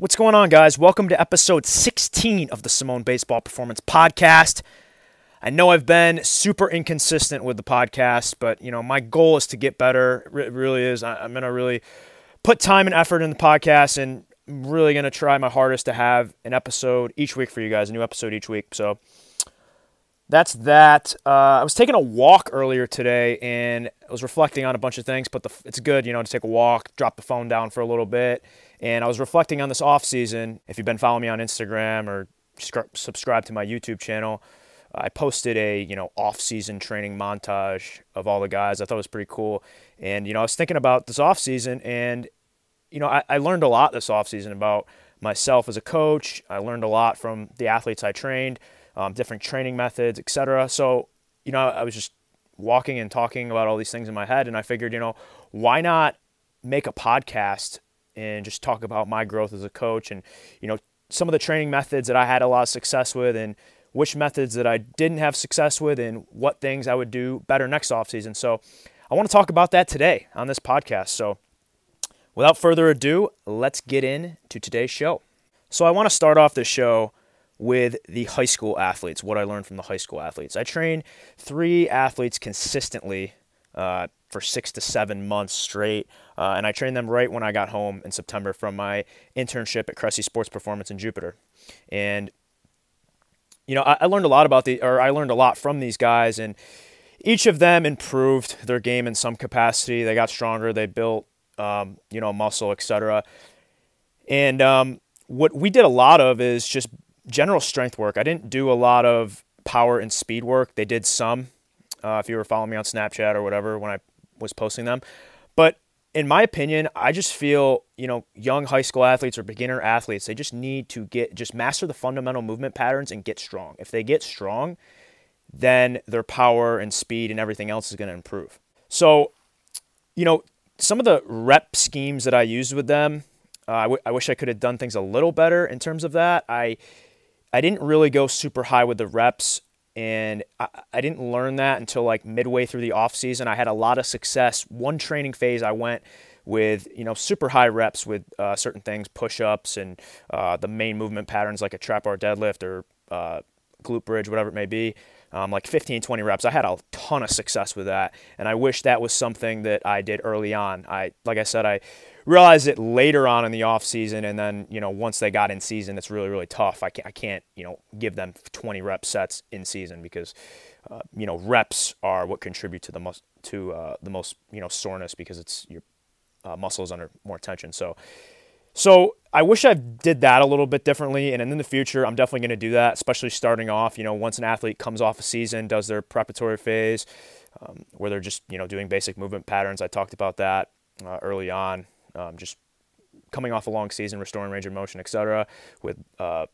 What's going on, guys? Welcome to episode 16 of the Simone Baseball Performance Podcast. I know I've been super inconsistent with the podcast, but you know my goal is to get better. It really is. I'm gonna really put time and effort in the podcast, and I'm really gonna try my hardest to have an episode each week for you guys, a new episode each week. So that's that. Uh, I was taking a walk earlier today, and I was reflecting on a bunch of things. But the, it's good, you know, to take a walk, drop the phone down for a little bit, and I was reflecting on this off season. If you've been following me on Instagram or subscribe to my YouTube channel I posted a you know off season training montage of all the guys. I thought it was pretty cool, and you know I was thinking about this off season, and you know I, I learned a lot this off season about myself as a coach. I learned a lot from the athletes I trained, um, different training methods, etc. So you know I was just walking and talking about all these things in my head, and I figured you know why not make a podcast and just talk about my growth as a coach and you know some of the training methods that I had a lot of success with and which methods that I didn't have success with and what things I would do better next offseason. So I want to talk about that today on this podcast. So without further ado, let's get into today's show. So I want to start off this show with the high school athletes, what I learned from the high school athletes. I train three athletes consistently uh, for six to seven months straight, uh, and I trained them right when I got home in September from my internship at Cressy Sports Performance in Jupiter. And you know, I, I learned a lot about the, or I learned a lot from these guys, and each of them improved their game in some capacity. They got stronger. They built, um, you know, muscle, etc. And um, what we did a lot of is just general strength work. I didn't do a lot of power and speed work. They did some, uh, if you were following me on Snapchat or whatever when I was posting them. But in my opinion, I just feel, you know, young high school athletes or beginner athletes, they just need to get just master the fundamental movement patterns and get strong. If they get strong, then their power and speed and everything else is going to improve. So, you know, some of the rep schemes that I used with them, uh, I, w- I wish I could have done things a little better in terms of that. I I didn't really go super high with the reps and I, I, didn't learn that until like midway through the off season. I had a lot of success. One training phase, I went with you know super high reps with uh, certain things, push ups, and uh, the main movement patterns like a trap bar deadlift or uh, glute bridge, whatever it may be. Um, like 15, 20 reps. I had a ton of success with that, and I wish that was something that I did early on. I, like I said, I realized it later on in the off season, and then you know once they got in season, it's really really tough. I can't I can't you know give them 20 rep sets in season because uh, you know reps are what contribute to the most to uh, the most you know soreness because it's your uh, muscles under more tension. So so I wish I did that a little bit differently, and in the future, I'm definitely going to do that, especially starting off. You know, once an athlete comes off a season, does their preparatory phase, um, where they're just you know doing basic movement patterns. I talked about that uh, early on um, just coming off a long season, restoring range of motion, etc. With uh,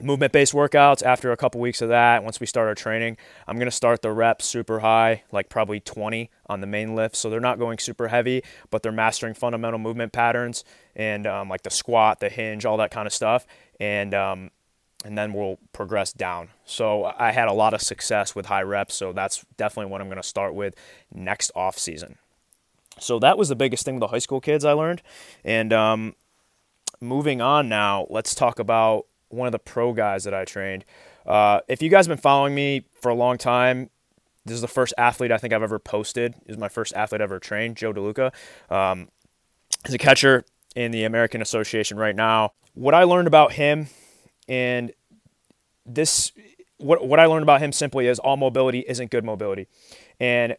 movement based workouts. After a couple weeks of that, once we start our training, I'm going to start the reps super high, like probably 20 on the main lift. So they're not going super heavy, but they're mastering fundamental movement patterns and um, like the squat, the hinge, all that kind of stuff. And um, and then we'll progress down. So I had a lot of success with high reps, so that's definitely what I'm going to start with next off season. So that was the biggest thing with the high school kids I learned. And um, moving on now, let's talk about one of the pro guys that I trained. Uh, if you guys have been following me for a long time, this is the first athlete I think I've ever posted. This is my first athlete I ever trained, Joe DeLuca. Um, he's a catcher in the American Association right now. What I learned about him and this what what I learned about him simply is all mobility isn't good mobility. And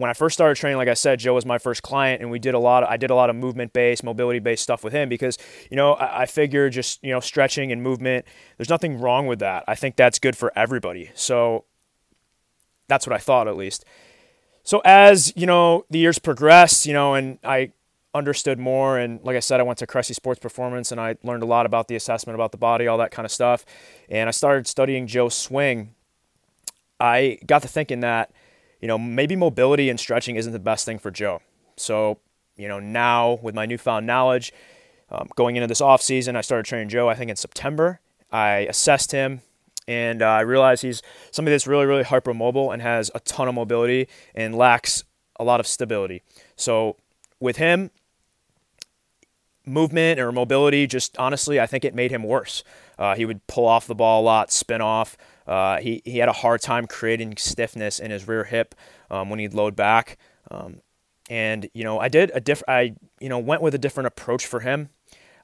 when I first started training, like I said, Joe was my first client, and we did a lot. Of, I did a lot of movement based, mobility based stuff with him because you know I, I figure just you know stretching and movement. There's nothing wrong with that. I think that's good for everybody. So that's what I thought at least. So as you know the years progressed, you know, and I understood more, and like I said, I went to Cressy Sports Performance, and I learned a lot about the assessment, about the body, all that kind of stuff, and I started studying Joe's swing. I got to thinking that you know, maybe mobility and stretching isn't the best thing for Joe. So, you know, now with my newfound knowledge, um, going into this off season, I started training Joe. I think in September, I assessed him, and uh, I realized he's somebody that's really, really hypermobile and has a ton of mobility and lacks a lot of stability. So, with him, movement or mobility, just honestly, I think it made him worse. Uh, he would pull off the ball a lot, spin off. Uh, he, he had a hard time creating stiffness in his rear hip um, when he'd load back. Um, and you know, I did a diff. I you know went with a different approach for him.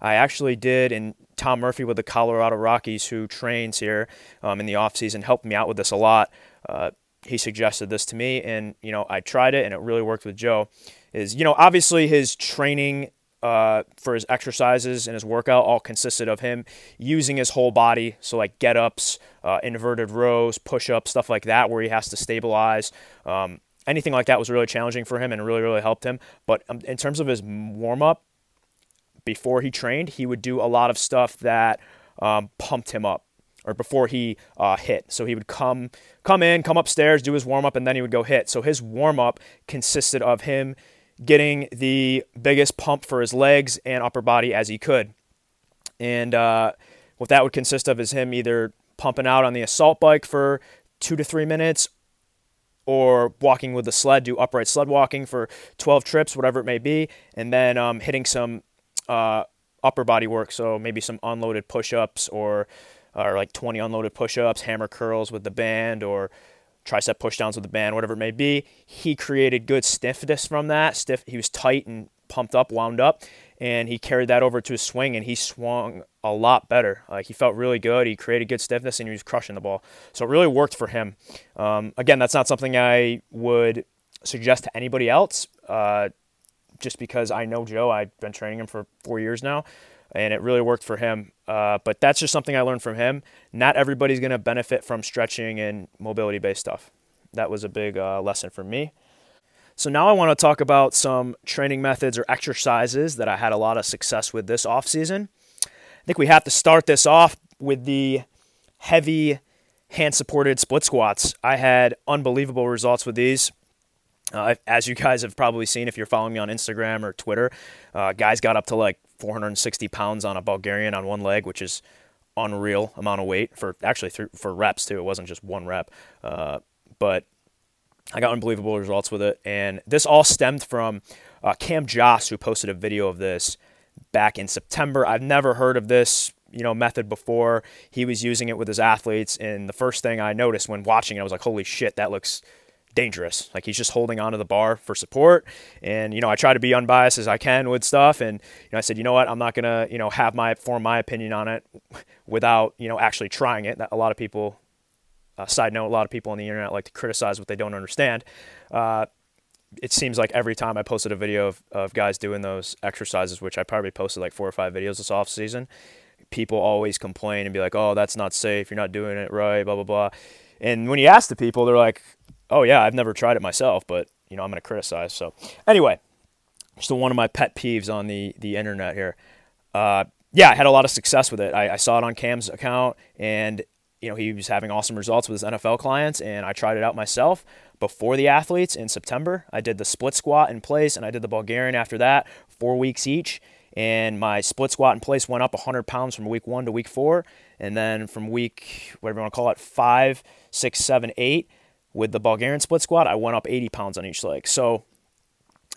I actually did, and Tom Murphy with the Colorado Rockies, who trains here um, in the offseason, helped me out with this a lot. Uh, he suggested this to me, and you know I tried it, and it really worked with Joe. Is you know obviously his training uh, for his exercises and his workout all consisted of him using his whole body, so like get ups, uh, inverted rows, push ups, stuff like that, where he has to stabilize. Um, anything like that was really challenging for him and really really helped him. But um, in terms of his warm up, before he trained, he would do a lot of stuff that um, pumped him up or before he uh, hit. So he would come come in, come upstairs, do his warm up, and then he would go hit. So his warm up consisted of him getting the biggest pump for his legs and upper body as he could. And uh, what that would consist of is him either pumping out on the assault bike for two to three minutes or walking with the sled, do upright sled walking for 12 trips, whatever it may be, and then um, hitting some uh, upper body work. So maybe some unloaded push ups or, or like 20 unloaded push ups, hammer curls with the band, or tricep pushdowns with the band, whatever it may be. He created good stiffness from that. Stiff. He was tight and pumped up, wound up, and he carried that over to his swing, and he swung a lot better. Like he felt really good. He created good stiffness, and he was crushing the ball. So it really worked for him. Um, again, that's not something I would suggest to anybody else. Uh, just because I know Joe, I've been training him for four years now, and it really worked for him. Uh, but that's just something I learned from him. Not everybody's going to benefit from stretching and mobility based stuff. That was a big uh, lesson for me. So now I want to talk about some training methods or exercises that I had a lot of success with this off season. I think we have to start this off with the heavy hand supported split squats. I had unbelievable results with these. Uh, as you guys have probably seen if you're following me on Instagram or Twitter, uh, guys got up to like 460 pounds on a Bulgarian on one leg, which is unreal amount of weight for actually for reps too. It wasn't just one rep, uh, but I got unbelievable results with it. And this all stemmed from uh, Cam Josse, who posted a video of this back in September. I've never heard of this you know method before. He was using it with his athletes, and the first thing I noticed when watching it, I was like, "Holy shit, that looks." Dangerous. Like he's just holding onto the bar for support. And, you know, I try to be unbiased as I can with stuff. And, you know, I said, you know what, I'm not going to, you know, have my, form my opinion on it without, you know, actually trying it. That A lot of people, uh, side note, a lot of people on the internet like to criticize what they don't understand. Uh, it seems like every time I posted a video of, of guys doing those exercises, which I probably posted like four or five videos this off season, people always complain and be like, oh, that's not safe. You're not doing it right, blah, blah, blah. And when you ask the people, they're like, oh yeah, I've never tried it myself, but you know I'm going to criticize. So anyway, just one of my pet peeves on the the internet here. Uh, yeah, I had a lot of success with it. I, I saw it on Cam's account, and you know he was having awesome results with his NFL clients, and I tried it out myself before the athletes in September. I did the split squat in place, and I did the Bulgarian after that, four weeks each. And my split squat in place went up 100 pounds from week one to week four. And then from week, whatever you want to call it, five, six, seven, eight, with the Bulgarian split squat, I went up 80 pounds on each leg. So,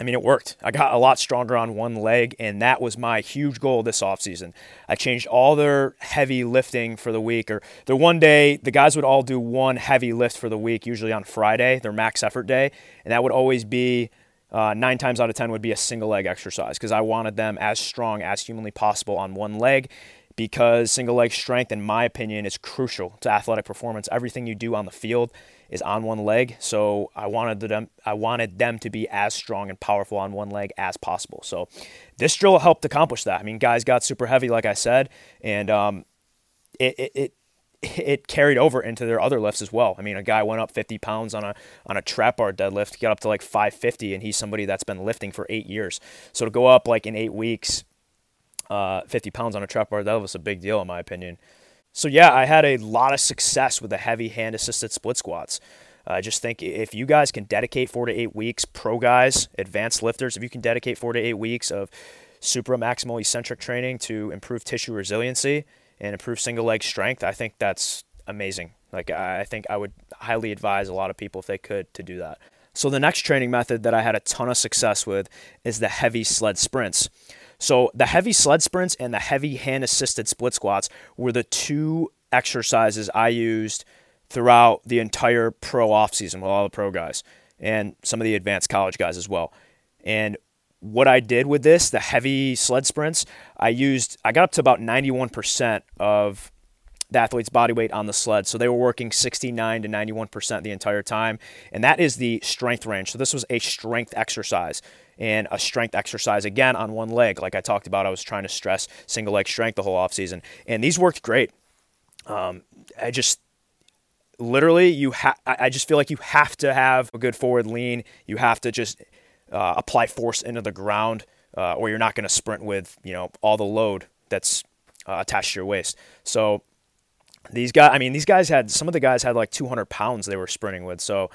I mean, it worked. I got a lot stronger on one leg, and that was my huge goal this offseason. I changed all their heavy lifting for the week, or their one day, the guys would all do one heavy lift for the week, usually on Friday, their max effort day, and that would always be uh, nine times out of 10 would be a single leg exercise because I wanted them as strong as humanly possible on one leg because single leg strength, in my opinion, is crucial to athletic performance. Everything you do on the field is on one leg. So I wanted them I wanted them to be as strong and powerful on one leg as possible. So this drill helped accomplish that. I mean, guys got super heavy, like I said, and um, it, it, it it carried over into their other lifts as well. I mean, a guy went up 50 pounds on a on a trap bar deadlift, got up to like 550, and he's somebody that's been lifting for eight years. So to go up like in eight weeks, uh, 50 pounds on a trap bar deadlift was a big deal in my opinion. So yeah, I had a lot of success with the heavy hand assisted split squats. Uh, I just think if you guys can dedicate four to eight weeks, pro guys, advanced lifters, if you can dedicate four to eight weeks of supra maximal eccentric training to improve tissue resiliency and improve single leg strength, I think that's amazing. Like I think I would highly advise a lot of people if they could to do that. So the next training method that I had a ton of success with is the heavy sled sprints. So the heavy sled sprints and the heavy hand assisted split squats were the two exercises I used throughout the entire pro off season with all the pro guys and some of the advanced college guys as well. And what I did with this, the heavy sled sprints, I used, I got up to about 91% of the athlete's body weight on the sled. So they were working 69 to 91% the entire time. And that is the strength range. So this was a strength exercise and a strength exercise again on one leg. Like I talked about, I was trying to stress single leg strength the whole offseason. And these worked great. Um, I just, literally, you ha- I just feel like you have to have a good forward lean. You have to just uh, apply force into the ground, uh, or you're not going to sprint with you know all the load that's uh, attached to your waist. So these guys, I mean, these guys had some of the guys had like 200 pounds they were sprinting with. So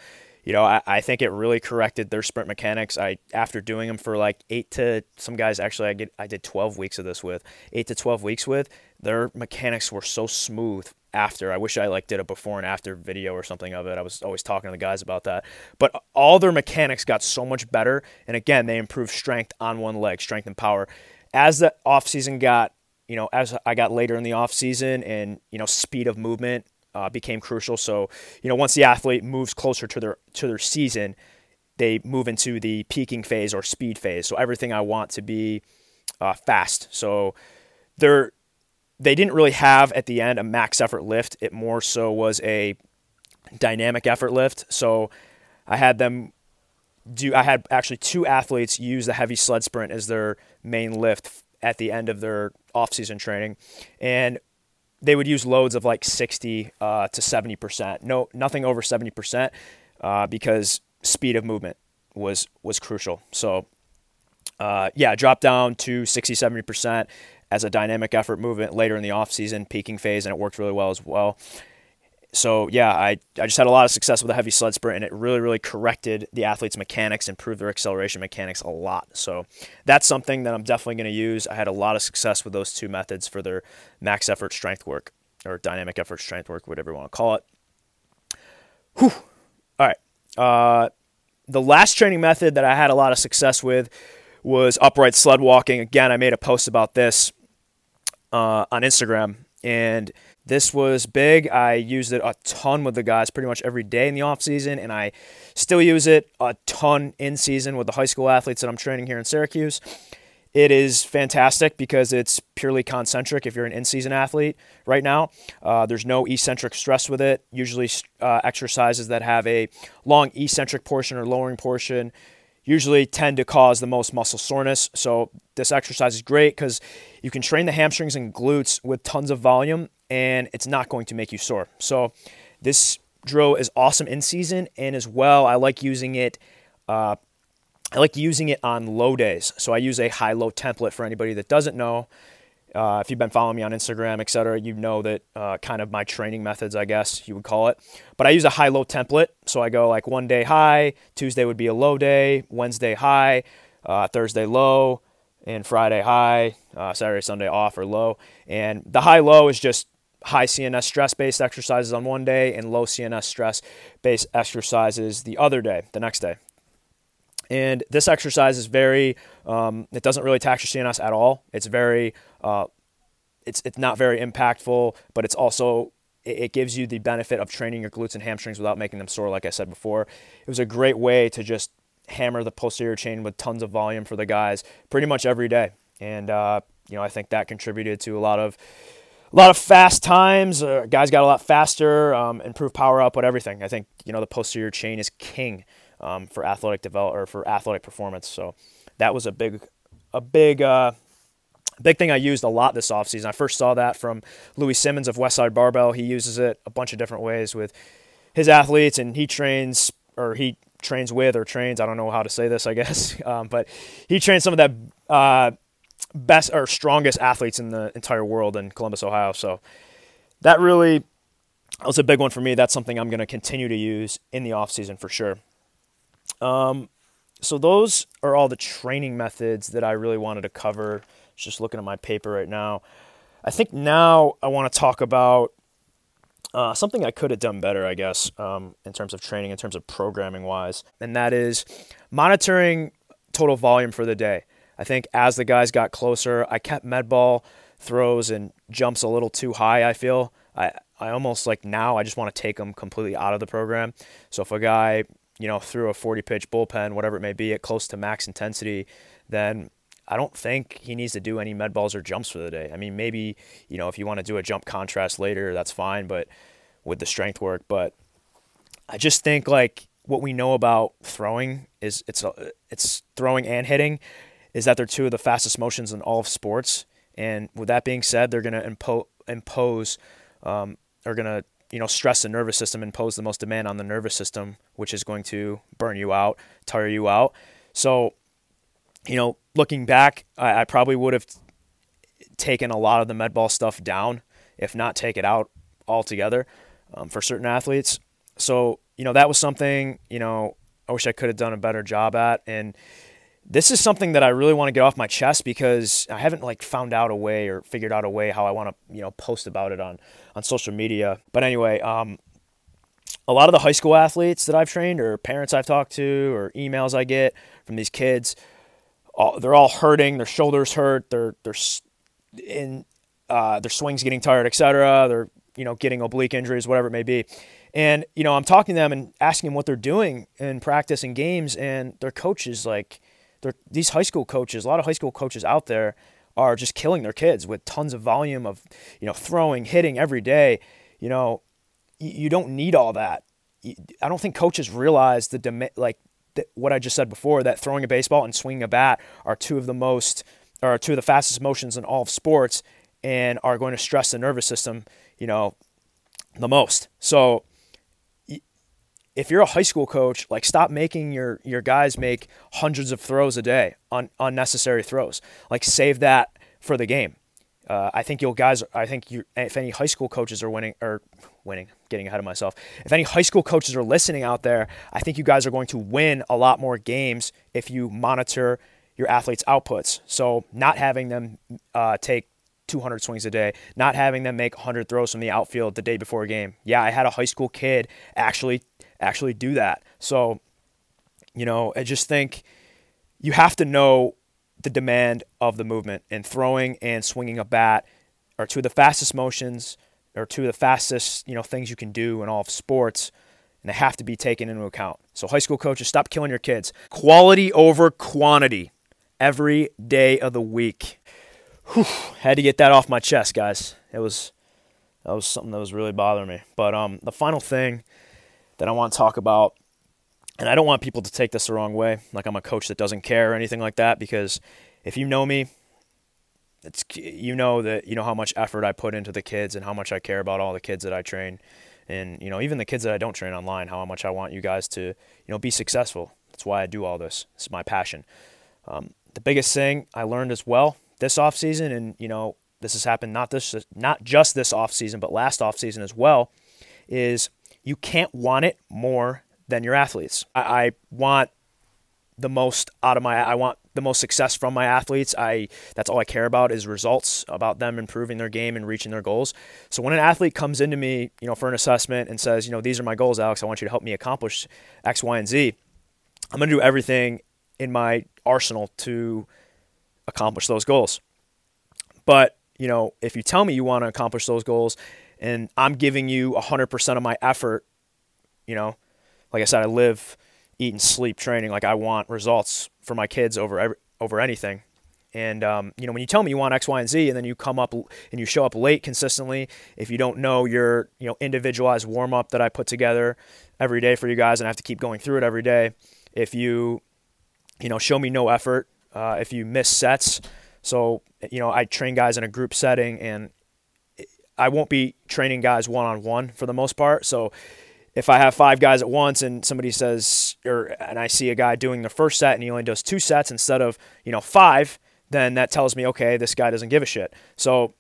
you know, I, I think it really corrected their sprint mechanics. I after doing them for like eight to some guys actually I get I did 12 weeks of this with eight to 12 weeks with their mechanics were so smooth after. I wish I like did a before and after video or something of it. I was always talking to the guys about that. But all their mechanics got so much better. And again, they improved strength on one leg, strength and power. As the off season got, you know, as I got later in the off season and, you know, speed of movement uh, became crucial. So, you know, once the athlete moves closer to their to their season, they move into the peaking phase or speed phase. So everything I want to be uh, fast. So they're they didn't really have at the end a max effort lift. It more so was a dynamic effort lift. So I had them do. I had actually two athletes use the heavy sled sprint as their main lift at the end of their off-season training, and they would use loads of like 60 uh, to 70 percent. No, nothing over 70 percent uh, because speed of movement was was crucial. So uh, yeah, drop down to 60, 70 percent as a dynamic effort movement later in the off season, peaking phase, and it worked really well as well. So yeah, I, I just had a lot of success with a heavy sled sprint, and it really really corrected the athlete's mechanics, improved their acceleration mechanics a lot. So that's something that I'm definitely going to use. I had a lot of success with those two methods for their max effort strength work or dynamic effort strength work, whatever you want to call it. Whew. All right. Uh, the last training method that I had a lot of success with was upright sled walking. Again, I made a post about this uh, on Instagram, and this was big. I used it a ton with the guys pretty much every day in the off season, and I still use it a ton in season with the high school athletes that I'm training here in Syracuse. It is fantastic because it's purely concentric if you're an in season athlete right now. Uh, there's no eccentric stress with it. Usually, uh, exercises that have a long eccentric portion or lowering portion usually tend to cause the most muscle soreness. So this exercise is great because you can train the hamstrings and glutes with tons of volume and it's not going to make you sore. So this drill is awesome in season and as well I like using it uh, I like using it on low days. So I use a high low template for anybody that doesn't know. Uh, if you've been following me on Instagram, et cetera, you know that uh, kind of my training methods, I guess you would call it. But I use a high low template. So I go like one day high, Tuesday would be a low day, Wednesday high, uh, Thursday low, and Friday high, uh, Saturday, Sunday off or low. And the high low is just high CNS stress based exercises on one day and low CNS stress based exercises the other day, the next day. And this exercise is very, um, it doesn't really tax your CNS at all. It's very, uh, it's, it's not very impactful, but it's also, it, gives you the benefit of training your glutes and hamstrings without making them sore, like I said before. It was a great way to just hammer the posterior chain with tons of volume for the guys pretty much every day. And, uh, you know, I think that contributed to a lot of, a lot of fast times. Uh, guys got a lot faster, um, improved power output, everything. I think you know the posterior chain is king um, for athletic develop or for athletic performance. So that was a big, a big, uh, big thing I used a lot this offseason. I first saw that from Louie Simmons of Westside Barbell. He uses it a bunch of different ways with his athletes, and he trains or he trains with or trains. I don't know how to say this, I guess, um, but he trains some of that uh, best or strongest athletes in the entire world in Columbus, Ohio. So that really was a big one for me. That's something I'm going to continue to use in the off season for sure. Um, so those are all the training methods that I really wanted to cover. Just looking at my paper right now. I think now I want to talk about uh, something I could have done better, I guess, um, in terms of training, in terms of programming wise, and that is monitoring total volume for the day. I think as the guys got closer, I kept med ball throws and jumps a little too high. I feel I I almost like now I just want to take them completely out of the program. So if a guy you know threw a 40 pitch bullpen, whatever it may be, at close to max intensity, then I don't think he needs to do any med balls or jumps for the day. I mean, maybe you know if you want to do a jump contrast later, that's fine, but with the strength work. But I just think like what we know about throwing is it's a, it's throwing and hitting is that they're two of the fastest motions in all of sports. And with that being said, they're going to impo- impose, um, are going to you know stress the nervous system, impose the most demand on the nervous system, which is going to burn you out, tire you out. So, you know, looking back, I, I probably would have taken a lot of the med ball stuff down, if not take it out altogether, um, for certain athletes. So, you know, that was something you know I wish I could have done a better job at, and this is something that I really want to get off my chest because I haven't like found out a way or figured out a way how I want to you know post about it on on social media. But anyway, um, a lot of the high school athletes that I've trained or parents I've talked to or emails I get from these kids, all, they're all hurting. Their shoulders hurt. They're they're in uh, their swings getting tired, etc. They're you know getting oblique injuries, whatever it may be. And you know I'm talking to them and asking them what they're doing in practice and games, and their coaches like these high school coaches, a lot of high school coaches out there are just killing their kids with tons of volume of, you know, throwing, hitting every day. You know, you, don't need all that. I don't think coaches realize the like the, what I just said before that throwing a baseball and swinging a bat are two of the most or two of the fastest motions in all of sports and are going to stress the nervous system, you know, the most. So if you're a high school coach, like stop making your your guys make hundreds of throws a day on unnecessary throws. Like save that for the game. Uh, I think you'll guys. I think you. If any high school coaches are winning or winning, getting ahead of myself. If any high school coaches are listening out there, I think you guys are going to win a lot more games if you monitor your athletes' outputs. So not having them uh, take 200 swings a day, not having them make 100 throws from the outfield the day before a game. Yeah, I had a high school kid actually actually do that. So, you know, I just think you have to know the demand of the movement and throwing and swinging a bat are two of the fastest motions or two of the fastest, you know, things you can do in all of sports and they have to be taken into account. So high school coaches, stop killing your kids. Quality over quantity every day of the week. Whew, had to get that off my chest, guys. It was that was something that was really bothering me. But um, the final thing that I want to talk about. And I don't want people to take this the wrong way, like I'm a coach that doesn't care or anything like that, because if you know me, it's you know that you know how much effort I put into the kids and how much I care about all the kids that I train, and you know even the kids that I don't train online, how much I want you guys to you know be successful. That's why I do all this. It's my passion. Um, the biggest thing I learned as well this off season, and you know this has happened not this not just this off season, but last off season as well, is you can't want it more than your athletes. I, I want the most out of my I want the most success from my athletes. I that's all I care about is results about them improving their game and reaching their goals. So when an athlete comes into me, you know, for an assessment and says, you know, these are my goals, Alex, I want you to help me accomplish X, Y, and Z. I'm going to do everything in my arsenal to accomplish those goals. But, you know, if you tell me you want to accomplish those goals and I'm giving you 100% of my effort, you know, like I said, I live, eat, and sleep training. Like I want results for my kids over every, over anything. And um, you know, when you tell me you want X, Y, and Z, and then you come up and you show up late consistently, if you don't know your you know individualized warm up that I put together every day for you guys, and I have to keep going through it every day, if you you know show me no effort, uh, if you miss sets, so you know I train guys in a group setting, and I won't be training guys one on one for the most part. So if I have five guys at once and somebody says, or and I see a guy doing the first set and he only does two sets instead of you know five, then that tells me okay, this guy doesn't give a shit. So.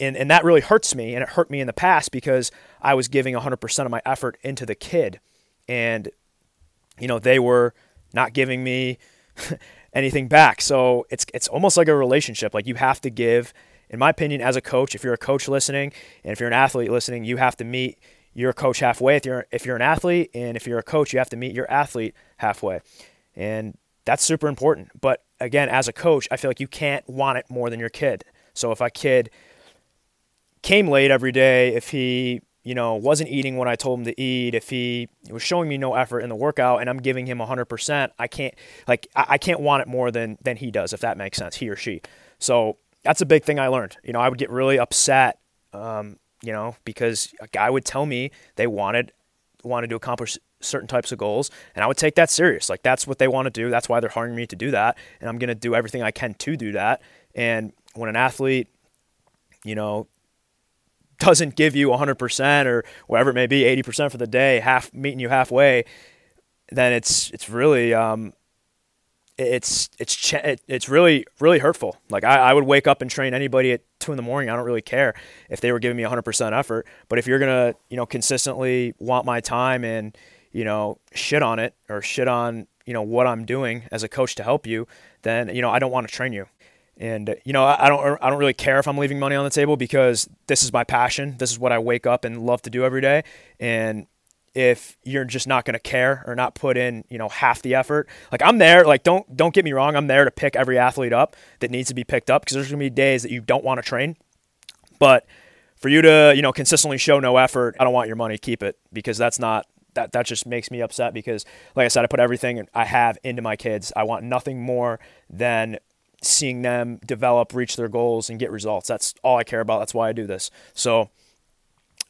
And, and that really hurts me, and it hurt me in the past because I was giving 100% of my effort into the kid, and you know they were not giving me anything back. So it's it's almost like a relationship. Like you have to give in my opinion, as a coach, if you're a coach listening and if you're an athlete listening, you have to meet your coach halfway. If you're if you're an athlete and if you're a coach, you have to meet your athlete halfway, and that's super important. But again, as a coach, I feel like you can't want it more than your kid. So if a kid came late every day, if he you know, wasn't eating when I told him to eat, if he was showing me no effort in the workout and I'm giving him 100%, I can't like I can't want it more than than he does if that makes sense, he or she. So that's a big thing I learned. You know, I would get really upset, um, you know, because a guy would tell me they wanted wanted to accomplish certain types of goals, and I would take that serious. Like that's what they want to do. That's why they're hiring me to do that, and I'm going to do everything I can to do that. And when an athlete, you know, doesn't give you 100% or whatever it may be, 80% for the day, half meeting you halfway, then it's it's really um, it's it's it's really really hurtful. Like I, I would wake up and train anybody at two in the morning. I don't really care if they were giving me 100% effort. But if you're gonna you know consistently want my time and you know shit on it or shit on you know what I'm doing as a coach to help you, then you know I don't want to train you. And you know, I don't I don't really care if I'm leaving money on the table because this is my passion. This is what I wake up and love to do every day. And if you're just not going to care or not put in, you know, half the effort, like I'm there. Like don't don't get me wrong, I'm there to pick every athlete up that needs to be picked up because there's going to be days that you don't want to train. But for you to, you know, consistently show no effort, I don't want your money. Keep it because that's not that that just makes me upset because like I said, I put everything I have into my kids. I want nothing more than seeing them develop, reach their goals, and get results. That's all I care about. That's why I do this. So,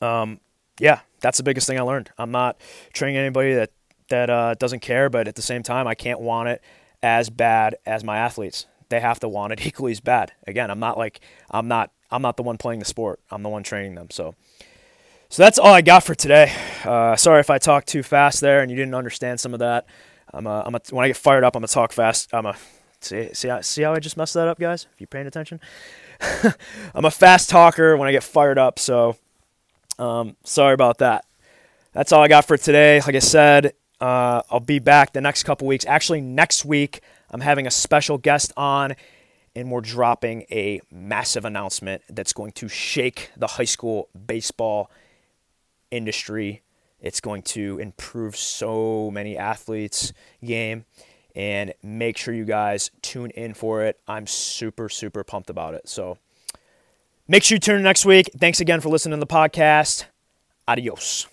um, yeah, that's the biggest thing I learned. I'm not training anybody that that uh, doesn't care, but at the same time, I can't want it as bad as my athletes. They have to want it equally as bad. Again, I'm not like I'm not I'm not the one playing the sport. I'm the one training them. So. So that's all I got for today. Uh, sorry if I talked too fast there and you didn't understand some of that. I'm a, I'm a, when I get fired up, I'm gonna talk fast. I'm a See, see, how, see how I just messed that up, guys? If you're paying attention, I'm a fast talker when I get fired up, so um, sorry about that. That's all I got for today. Like I said, uh, I'll be back the next couple weeks. Actually, next week I'm having a special guest on, and we're dropping a massive announcement that's going to shake the high school baseball industry. It's going to improve so many athletes' game and make sure you guys tune in for it. I'm super, super pumped about it. So make sure you tune in next week. Thanks again for listening to the podcast. Adios.